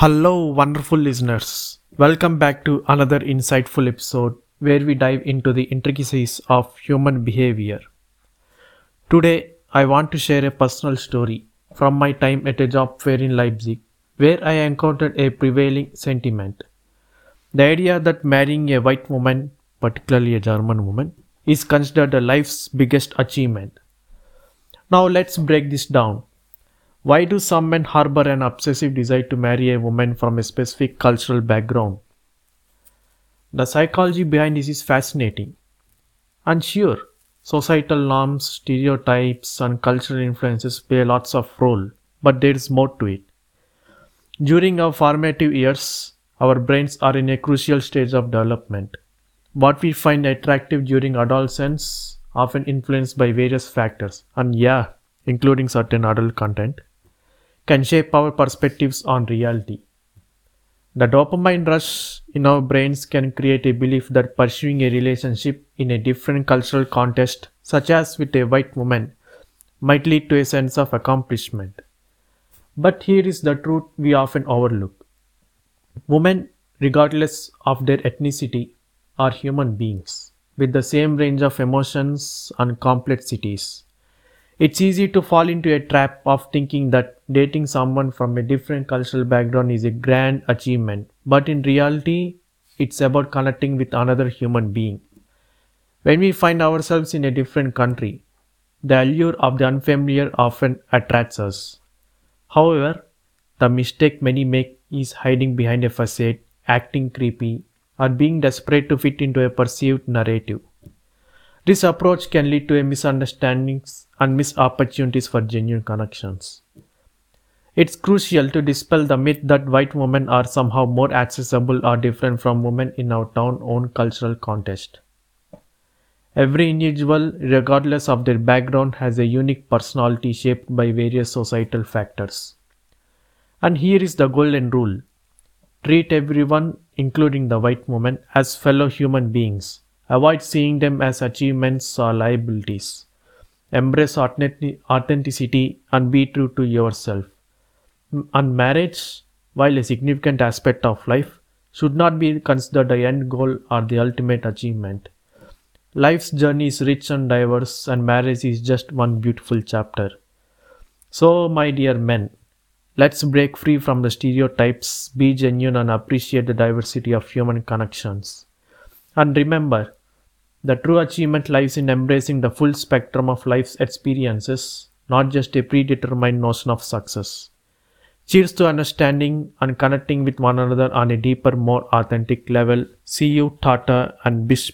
Hello, wonderful listeners. Welcome back to another insightful episode where we dive into the intricacies of human behavior. Today, I want to share a personal story from my time at a job fair in Leipzig where I encountered a prevailing sentiment. The idea that marrying a white woman, particularly a German woman, is considered a life's biggest achievement. Now, let's break this down. Why do some men harbor an obsessive desire to marry a woman from a specific cultural background? The psychology behind this is fascinating. And sure, societal norms, stereotypes, and cultural influences play lots of role, but there is more to it. During our formative years, our brains are in a crucial stage of development. What we find attractive during adolescence, often influenced by various factors, and yeah, including certain adult content, can shape our perspectives on reality. The dopamine rush in our brains can create a belief that pursuing a relationship in a different cultural context, such as with a white woman, might lead to a sense of accomplishment. But here is the truth we often overlook. Women, regardless of their ethnicity, are human beings with the same range of emotions and complexities. It's easy to fall into a trap of thinking that dating someone from a different cultural background is a grand achievement, but in reality, it's about connecting with another human being. When we find ourselves in a different country, the allure of the unfamiliar often attracts us. However, the mistake many make is hiding behind a facade, acting creepy, or being desperate to fit into a perceived narrative. This approach can lead to misunderstandings and missed opportunities for genuine connections. It's crucial to dispel the myth that white women are somehow more accessible or different from women in our town own cultural context. Every individual, regardless of their background, has a unique personality shaped by various societal factors. And here is the golden rule treat everyone, including the white woman, as fellow human beings Avoid seeing them as achievements or liabilities. Embrace authenticity and be true to yourself. And marriage, while a significant aspect of life, should not be considered the end goal or the ultimate achievement. Life's journey is rich and diverse, and marriage is just one beautiful chapter. So, my dear men, let's break free from the stereotypes, be genuine, and appreciate the diversity of human connections. And remember, the true achievement lies in embracing the full spectrum of life's experiences, not just a predetermined notion of success. Cheers to understanding and connecting with one another on a deeper, more authentic level. See you, Tata, and Bish.